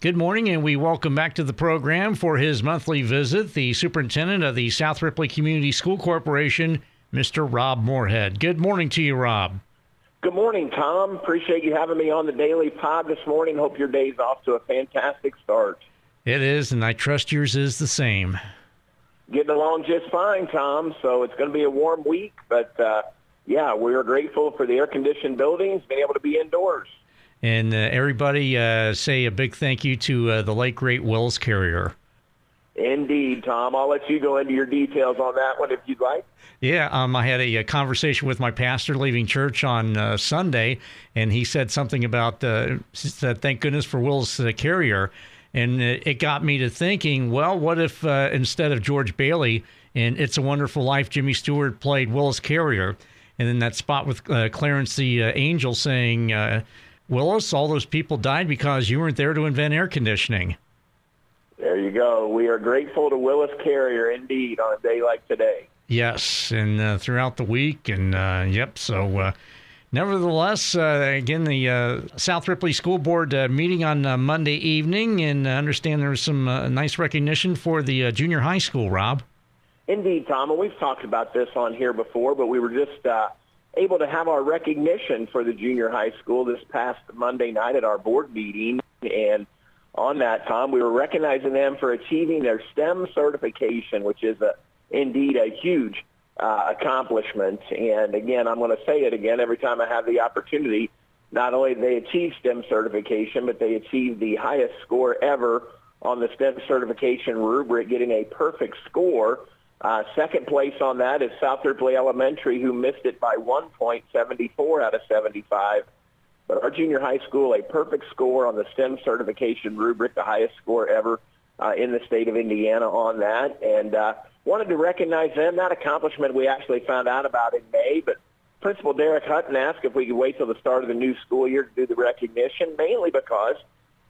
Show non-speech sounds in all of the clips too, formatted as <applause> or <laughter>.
Good morning, and we welcome back to the program for his monthly visit the superintendent of the South Ripley Community School Corporation, Mr. Rob Moorhead. Good morning to you, Rob. Good morning, Tom. Appreciate you having me on the daily pod this morning. Hope your day's off to a fantastic start. It is, and I trust yours is the same. Getting along just fine, Tom. So it's going to be a warm week, but uh, yeah, we are grateful for the air-conditioned buildings, being able to be indoors. And uh, everybody uh, say a big thank you to uh, the late great Willis Carrier. Indeed, Tom. I'll let you go into your details on that one if you'd like. Yeah, um, I had a, a, conversation with my pastor leaving church on uh, Sunday, and he said something about uh, said, "Thank goodness for Willis uh, Carrier," and it, it, got me to thinking. Well, what if instead of George Bailey in "It's a Wonderful Life," Jimmy Stewart played Willis Carrier, and then that spot with Clarence the Angel saying Willis, all those people died because you weren't there to invent air conditioning. There you go. We are grateful to Willis Carrier indeed on a day like today. Yes, and uh, throughout the week, and uh, yep. So, uh, nevertheless, uh, again, the uh, South Ripley School Board uh, meeting on Monday evening, and I understand there was some nice recognition for the junior high school. Rob. Indeed, Tom, and we've talked about this on here before, but we were just able to have our recognition for the junior high school this past Monday night at our board meeting. And on that, Tom, we were recognizing them for achieving their STEM certification, which is a, indeed a huge uh, accomplishment. And again, I'm going to say it again every time I have the opportunity. Not only did they achieve STEM certification, but they achieved the highest score ever on the STEM certification rubric, getting a perfect score uh, second place on that is South Ripley Elementary, who missed it by one point, 74 out of 75. But our junior high school, a perfect score on the STEM certification rubric, the highest score ever uh, in the state of Indiana on that. And uh, wanted to recognize them. That accomplishment we actually found out about in May, but Principal Derek Hutton asked if we could wait till the start of the new school year to do the recognition, mainly because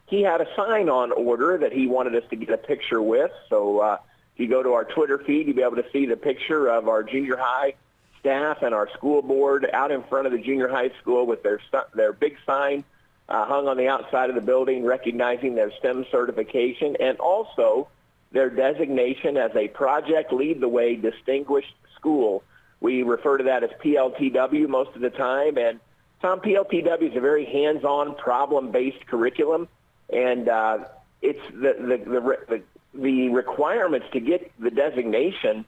he had a sign-on order that he wanted us to get a picture with. So uh, if you go to our Twitter feed, you'll be able to see the picture of our junior high staff and our school board out in front of the junior high school with their their big sign uh, hung on the outside of the building recognizing their STEM certification and also their designation as a Project Lead the Way Distinguished School. We refer to that as PLTW most of the time. And Tom, PLTW is a very hands-on, problem-based curriculum. And uh, it's the, the, the, the the requirements to get the designation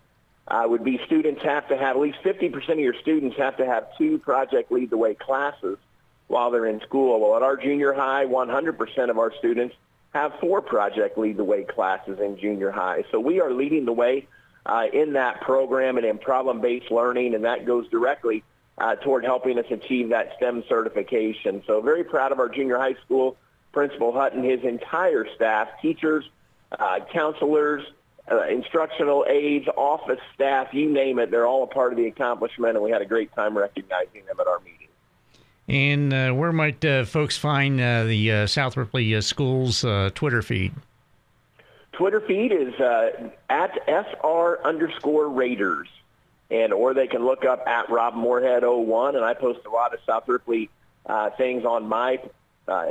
uh, would be students have to have, at least 50% of your students have to have two Project Lead the Way classes while they're in school. Well, at our junior high, 100% of our students have four Project Lead the Way classes in junior high. So we are leading the way uh, in that program and in problem-based learning, and that goes directly uh, toward helping us achieve that STEM certification. So very proud of our junior high school principal Hutton, his entire staff, teachers, uh, counselors, uh, instructional aides, office staff, you name it. They're all a part of the accomplishment, and we had a great time recognizing them at our meeting. And uh, where might uh, folks find uh, the uh, South Ripley Schools Twitter feed? Twitter feed is at SR underscore Raiders. And or they can look up at Rob Moorhead 01, and I post a lot of South Ripley things on my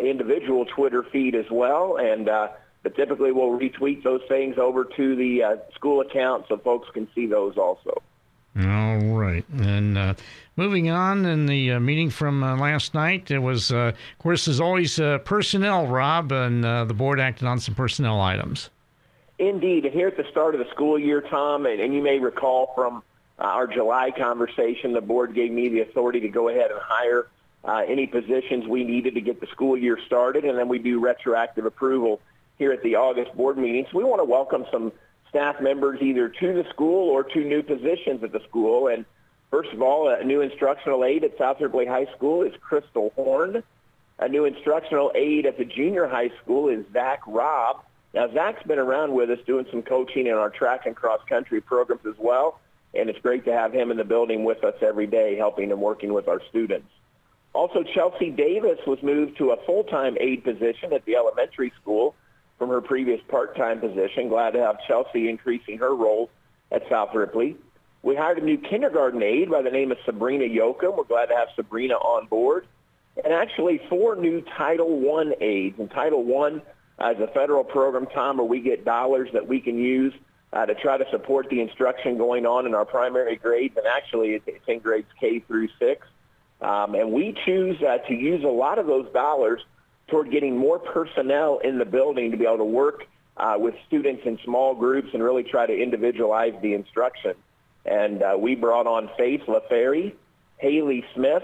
individual Twitter feed as well. And but typically we'll retweet those things over to the uh, school account so folks can see those also. All right. And uh, moving on in the uh, meeting from uh, last night, it was, uh, of course, as always, uh, personnel, Rob, and the board acted on some personnel items. Indeed. And here at the start of the school year, Tom, and, and you may recall from our July conversation, the board gave me the authority to go ahead and hire any positions we needed to get the school year started, and then we do retroactive approval here at the August board meetings. We want to welcome some staff members either to the school or to new positions at the school. And first of all, a new instructional aide at South Ripley High School is Crystal Horn. A new instructional aide at the junior high school is Zach Robb. Now, Zach's been around with us doing some coaching in our track and cross country programs as well. And it's great to have him in the building with us every day, helping and working with our students. Also, Chelsea Davis was moved to a full-time aide position at the elementary school from her previous part-time position. Glad to have Chelsea increasing her role at South Ripley. We hired a new kindergarten aide by the name of Sabrina Yoakum. We're glad to have Sabrina on board. And actually four new Title I aides. And Title I as a federal program, Tom, where we get dollars that we can use uh, to try to support the instruction going on in our primary grades, and actually it's in grades K through 6. Um, and we choose uh, to use a lot of those dollars toward getting more personnel in the building to be able to work uh, with students in small groups and really try to individualize the instruction. And uh, we brought on Faith LaFerry, Haley Smith,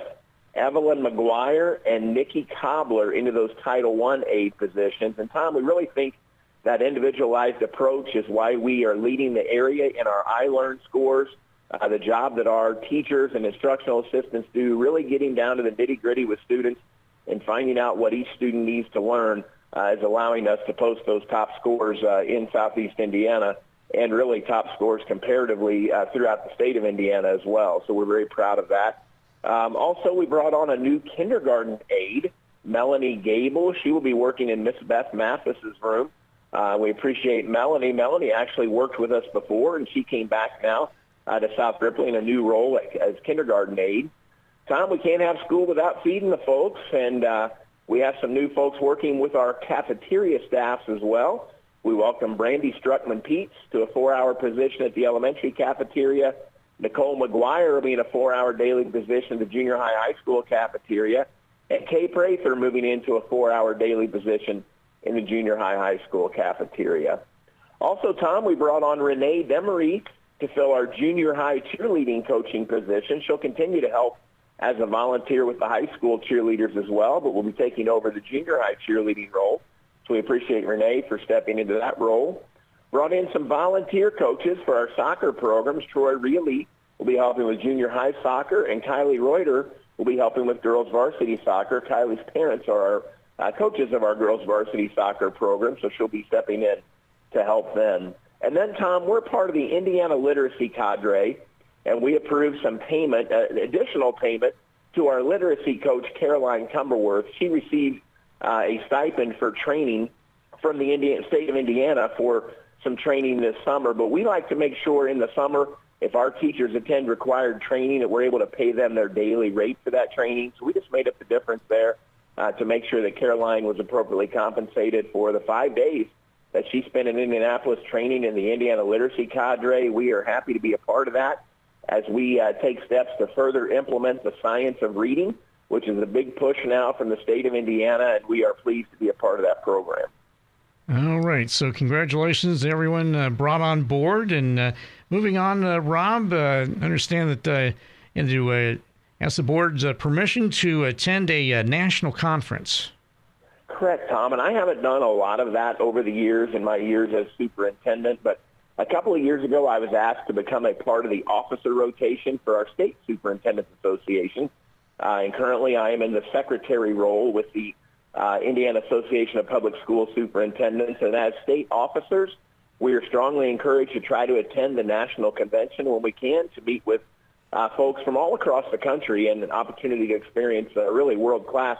Evelyn McGuire, and Nikki Cobbler into those Title I aid positions. And Tom, we really think that individualized approach is why we are leading the area in our iLearn scores. Uh, the job that our teachers and instructional assistants do, really getting down to the nitty gritty with students and finding out what each student needs to learn uh, is allowing us to post those top scores uh, in Southeast Indiana and really top scores comparatively uh, throughout the state of Indiana as well. So we're very proud of that. Um, also, we brought on a new kindergarten aide, Melanie Gable. She will be working in Miss Beth Mathis's room. Uh, we appreciate Melanie. Melanie actually worked with us before, and she came back now uh, to South Ripley in a new role as kindergarten aide. Tom, we can't have school without feeding the folks, and uh, we have some new folks working with our cafeteria staffs as well. We welcome Brandy Struckman Peets to a four-hour position at the elementary cafeteria. Nicole McGuire being a four-hour daily position at the junior high high school cafeteria. And Kay Prather moving into a four-hour daily position in the junior high high school cafeteria. Also, Tom, we brought on Renee Demery to fill our junior high cheerleading coaching position. She'll continue to help as a volunteer with the high school cheerleaders as well, but will be taking over the junior high cheerleading role. So we appreciate Renee for stepping into that role. Brought in some volunteer coaches for our soccer programs. Troy Reilly will be helping with junior high soccer, and Kylie Reuter will be helping with girls varsity soccer. Kylie's parents are our uh, coaches of our girls varsity soccer program, so she'll be stepping in to help them. And then, Tom, we're part of the Indiana Literacy Cadre, and we approved some payment, uh, additional payment to our literacy coach, Caroline Cumberworth. She received uh, a stipend for training from the state of Indiana for some training this summer. But we like to make sure in the summer, if our teachers attend required training, that we're able to pay them their daily rate for that training. So we just made up the difference there uh, to make sure that Caroline was appropriately compensated for the five days that she spent in Indianapolis training in the Indiana Literacy Cadre. We are happy to be a part of that as we uh, take steps to further implement the science of reading, which is a big push now from the state of Indiana, and we are pleased to be a part of that program. All right. So, congratulations to everyone uh, brought on board. And uh, moving on, uh, Rob, uh, understand that uh, into uh, ask the board's uh, permission to attend a national conference. Correct, Tom. And I haven't done a lot of that over the years in my years as superintendent, but a couple of years ago, I was asked to become a part of the officer rotation for our state superintendents association. Uh, and currently I am in the secretary role with the uh, Indiana Association of Public School Superintendents. And as state officers, we are strongly encouraged to try to attend the national convention when we can to meet with uh, folks from all across the country and an opportunity to experience uh, really world-class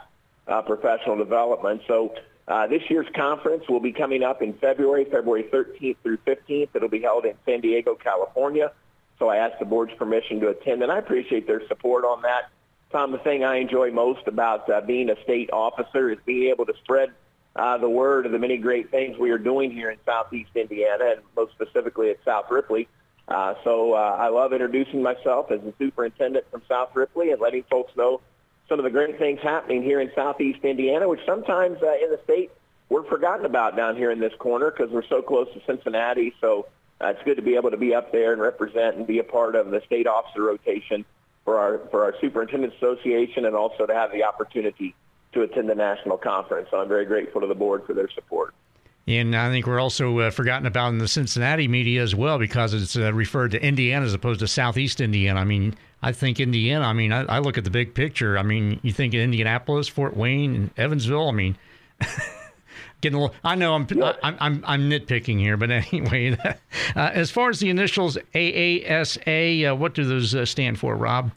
uh, professional development. So uh, this year's conference will be coming up in February, February 13th through 15th. It'll be held in San Diego, California. So I asked the board's permission to attend, and I appreciate their support on that. Tom, the thing I enjoy most about uh, being a state officer is being able to spread uh, the word of the many great things we are doing here in Southeast Indiana, and most specifically at South Ripley. Uh, so uh, I love introducing myself as the superintendent from South Ripley and letting folks know some of the great things happening here in Southeast Indiana, which sometimes uh, in the state we're forgotten about down here in this corner because we're so close to Cincinnati. So uh, it's good to be able to be up there and represent and be a part of the state officer rotation for our for our superintendent association, and also to have the opportunity to attend the national conference. So I'm very grateful to the board for their support. And I think we're also uh, forgotten about in the Cincinnati media as well because it's uh, referred to Indiana as opposed to Southeast Indiana. I mean, I think Indiana. I mean, I, I, look at the big picture. I mean, you think Indianapolis, Fort Wayne, and Evansville. I mean, <laughs> getting a little. I know I'm yeah. I, am I'm I'm nitpicking here, but <laughs> anyway, <laughs> uh, as far as the initials AASA, uh, what do those uh, stand for, Rob?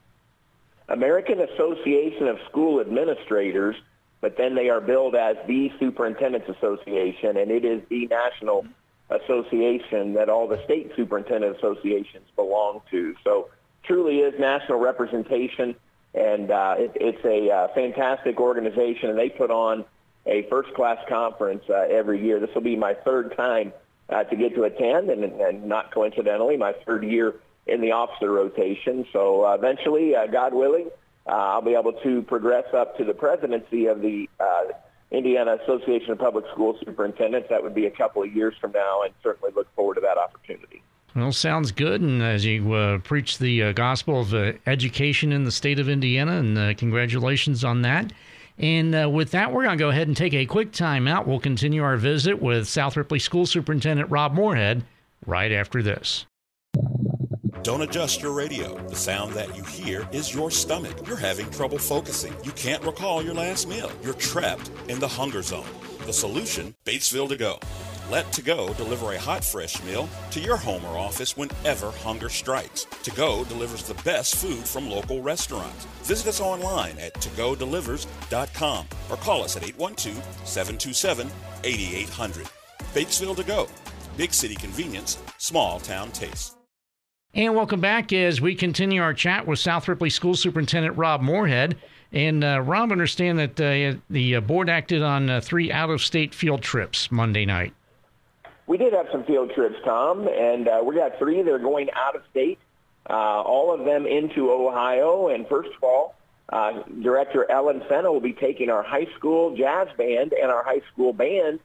American Association of School Administrators, but then they are billed as the Superintendents Association, and it is the national association that all the state superintendent associations belong to. So truly is national representation, and uh, it, it's a uh, fantastic organization, and they put on a first-class conference uh, every year. This will be my third time uh, to get to attend, and, and not coincidentally, my third year in the officer rotation. So uh, eventually, uh, God willing, uh, I'll be able to progress up to the presidency of the uh, Indiana Association of Public School Superintendents. That would be a couple of years from now, and certainly look forward to that opportunity. Well, sounds good. And as you uh, preach the uh, gospel of uh, education in the state of Indiana, and uh, congratulations on that. And uh, with that, we're going to go ahead and take a quick time out. We'll continue our visit with South Ripley School Superintendent Rob Moorhead right after this. Don't adjust your radio. The sound that you hear is your stomach. You're having trouble focusing. You can't recall your last meal. You're trapped in the hunger zone. The solution Batesville to go. Let To Go deliver a hot, fresh meal to your home or office whenever hunger strikes. To Go delivers the best food from local restaurants. Visit us online at togodelivers.com or call us at 812 727 8800. Batesville To Go. Big city convenience, small town taste. And welcome back as we continue our chat with South Ripley School Superintendent Rob Moorhead. And uh, Rob, understand that uh, the uh, board acted on uh, three out-of-state field trips Monday night. We did have some field trips, Tom, and uh, we got three They're going out of state, uh, all of them into Ohio. And first of all, uh, Director Ellen Fenna will be taking our high school jazz band and our high school band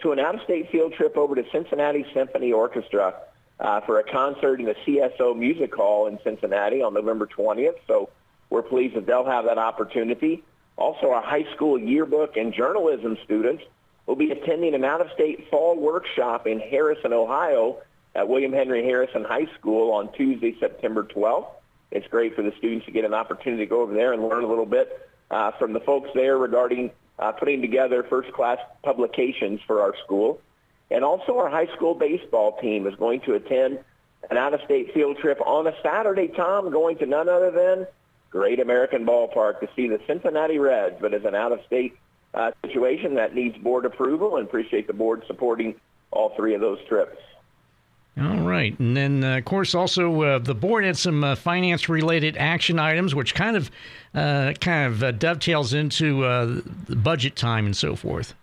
to an out-of-state field trip over to Cincinnati Symphony Orchestra uh, for a concert in the CSO Music Hall in Cincinnati on November 20th. So we're pleased that they'll have that opportunity. Also, our high school yearbook and journalism students will be attending an out-of-state fall workshop in Harrison, Ohio at William Henry Harrison High School on Tuesday, September 12th. It's great for the students to get an opportunity to go over there and learn a little bit uh, from the folks there regarding uh, putting together first-class publications for our school. And also our high school baseball team is going to attend an out-of-state field trip on a Saturday, Tom, going to none other than Great American Ballpark to see the Cincinnati Reds, but as an out-of-state uh, situation that needs board approval and appreciate the board supporting all three of those trips. All right. And then, uh, of course, also uh, the board had some uh, finance related action items, which kind of uh, kind of uh, dovetails into uh, the budget time and so forth.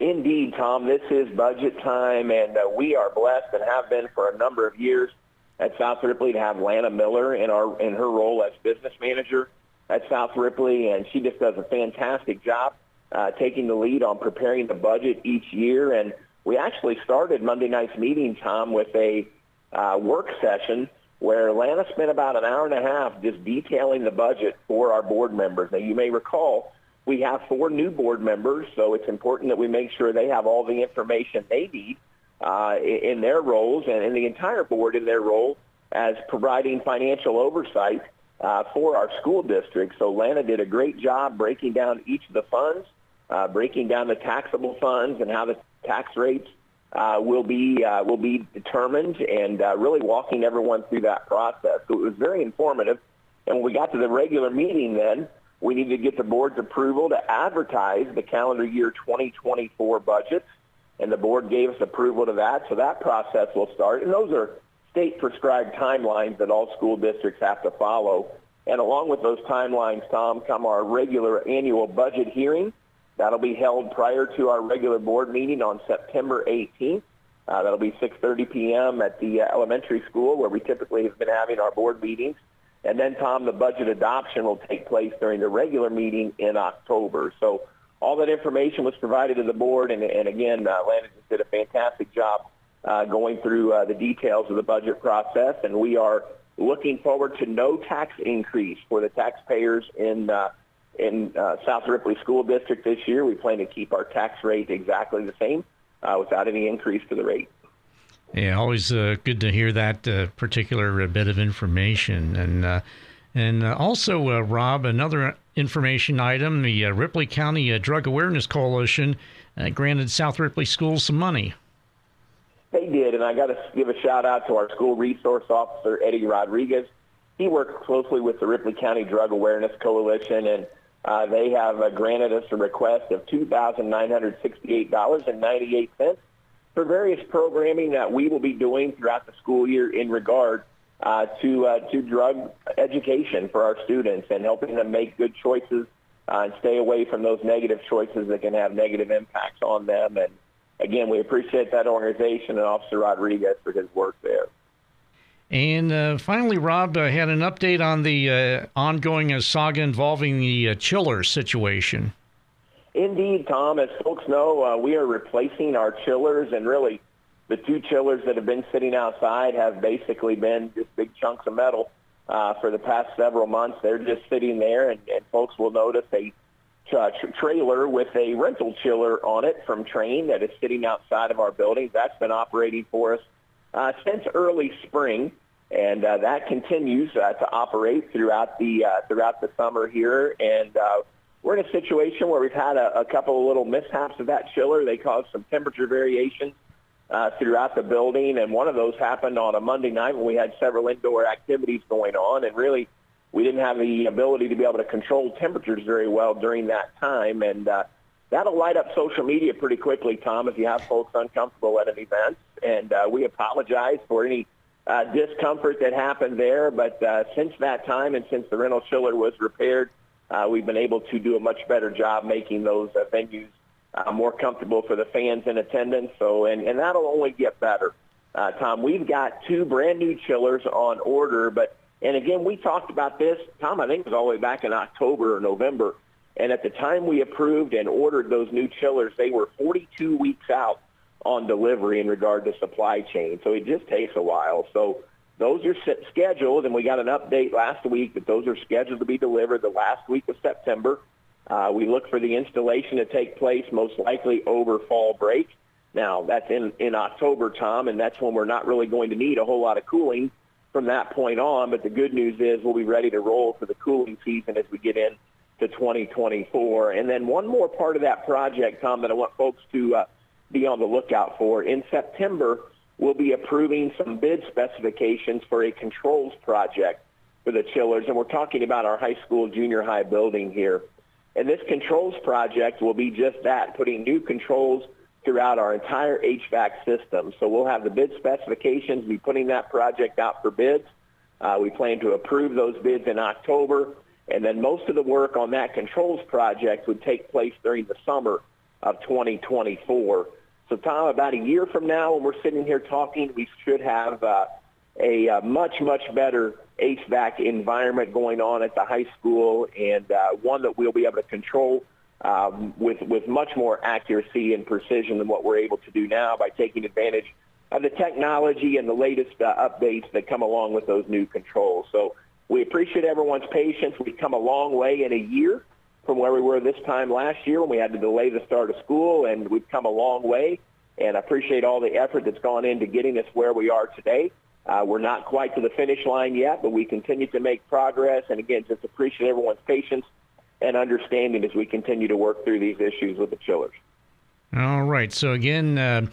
Indeed, Tom. This is budget time, and we are blessed and have been for a number of years at South Ripley to have Lana Miller in our in her role as business manager at South Ripley, and she just does a fantastic job uh, taking the lead on preparing the budget each year. And we actually started Monday night's meeting, Tom, with a uh, work session where Lana spent about an hour and a half just detailing the budget for our board members. Now, you may recall we have four new board members, so it's important that we make sure they have all the information they need uh, in their roles and in the entire board in their role as providing financial oversight uh, for our school district. So Lana did a great job breaking down each of the funds, uh, breaking down the taxable funds and how the tax rates uh, will be uh, will be determined, and uh, really walking everyone through that process. So it was very informative. And when we got to the regular meeting, then we needed to get the board's approval to advertise the calendar year 2024 budgets, and the board gave us approval to that. So that process will start, and those are state prescribed timelines that all school districts have to follow. And along with those timelines, Tom, come our regular annual budget hearing. That'll be held prior to our regular board meeting on September 18th. Uh, that'll be 6.30 p.m. at the uh, elementary school where we typically have been having our board meetings. And then, Tom, the budget adoption will take place during the regular meeting in October. So all that information was provided to the board. And, and again, uh, Lana just did a fantastic job uh, going through uh, the details of the budget process, and we are looking forward to no tax increase for the taxpayers in uh, in uh, South Ripley School District this year. We plan to keep our tax rate exactly the same uh, without any increase to the rate. Yeah, always uh, good to hear that uh, particular uh, bit of information, and uh, and uh, also, uh, Rob, another information item: the Ripley County Drug Awareness Coalition granted South Ripley Schools some money. They did, and I got to give a shout out to our school resource officer, Eddie Rodriguez. He works closely with the Ripley County Drug Awareness Coalition, and uh, they have uh, granted us a request of $2,968.98 for various programming that we will be doing throughout the school year in regard uh, to uh, to drug education for our students and helping them make good choices uh, and stay away from those negative choices that can have negative impacts on them. And again, we appreciate that organization and Officer Rodriguez for his work there. And uh, finally, Rob uh, had an update on the uh, ongoing uh, saga involving the uh, chiller situation. Indeed, Tom. As folks know, uh, we are replacing our chillers, and really, the two chillers that have been sitting outside have basically been just big chunks of metal for the past several months. They're just sitting there, and, and folks will notice a tra- trailer with a rental chiller on it from Trane that is sitting outside of our building. That's been operating for us uh, since early spring, and uh, that continues uh, to operate throughout the uh, throughout the summer here. And uh, we're in a situation where we've had a, a couple of little mishaps of that chiller. They caused some temperature variations uh, throughout the building, and one of those happened on a Monday night when we had several indoor activities going on, and really we didn't have the ability to be able to control temperatures very well during that time, and uh, that'll light up social media pretty quickly, Tom, if you have folks uncomfortable at an event. And uh, we apologize for any uh, discomfort that happened there. But uh, since that time and since the rental chiller was repaired, uh, we've been able to do a much better job making those uh, venues uh, more comfortable for the fans in attendance. So, and, and that'll only get better. Uh, Tom, we've got two brand new chillers on order, but and again, we talked about this, Tom, I think it was all the way back in October or November. And at the time we approved and ordered those new chillers, they were 42 weeks out on delivery in regard to supply chain. So it just takes a while. So those are scheduled, and we got an update last week that those are scheduled to be delivered the last week of September. Uh, we look for the installation to take place most likely over fall break. Now, that's in, in October, Tom, and that's when we're not really going to need a whole lot of cooling from that point on. But the good news is we'll be ready to roll for the cooling season as we get in to 2024. And then one more part of that project, Tom, that I want folks to uh, be on the lookout for. In September, we'll be approving some bid specifications for a controls project for the chillers. And we're talking about our high school, junior high building here. And this controls project will be just that, putting new controls throughout our entire HVAC system. So we'll have the bid specifications, be putting that project out for bids. Uh, we plan to approve those bids in October. And then most of the work on that controls project would take place during the summer of 2024. So, Tom, about a year from now, when we're sitting here talking, we should have uh, a, a, uh, much, much better HVAC environment going on at the high school and uh, one that we'll be able to control um, with, with much more accuracy and precision than what we're able to do now by taking advantage of the technology and the latest uh, updates that come along with those new controls. So we appreciate everyone's patience. We've come a long way in a year from where we were this time last year when we had to delay the start of school, and we've come a long way. And I appreciate all the effort that's gone into getting us where we are today. Uh, we're not quite to the finish line yet, but we continue to make progress. And again, just appreciate everyone's patience and understanding as we continue to work through these issues with the chillers. All right. So again, uh,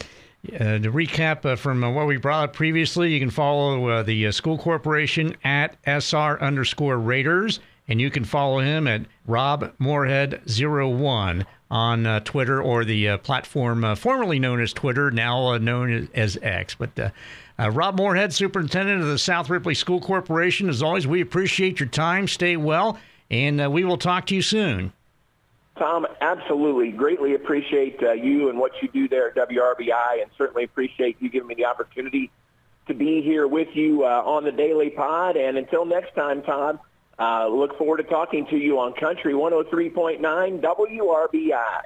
uh, to recap uh, from uh, what we brought up previously, you can follow uh, the uh, school corporation at SR underscore Raiders, and you can follow him at Rob Moorhead01 on Twitter or the platform formerly known as Twitter, now known as X. But Rob Moorhead, Superintendent of the South Ripley School Corporation, as always, we appreciate your time. Stay well, and we will talk to you soon. Tom, absolutely. Greatly appreciate uh, you and what you do there at WRBI and certainly appreciate you giving me the opportunity to be here with you uh, on the Daily Pod. And until next time, Tom, uh, look forward to talking to you on Country 103.9 WRBI.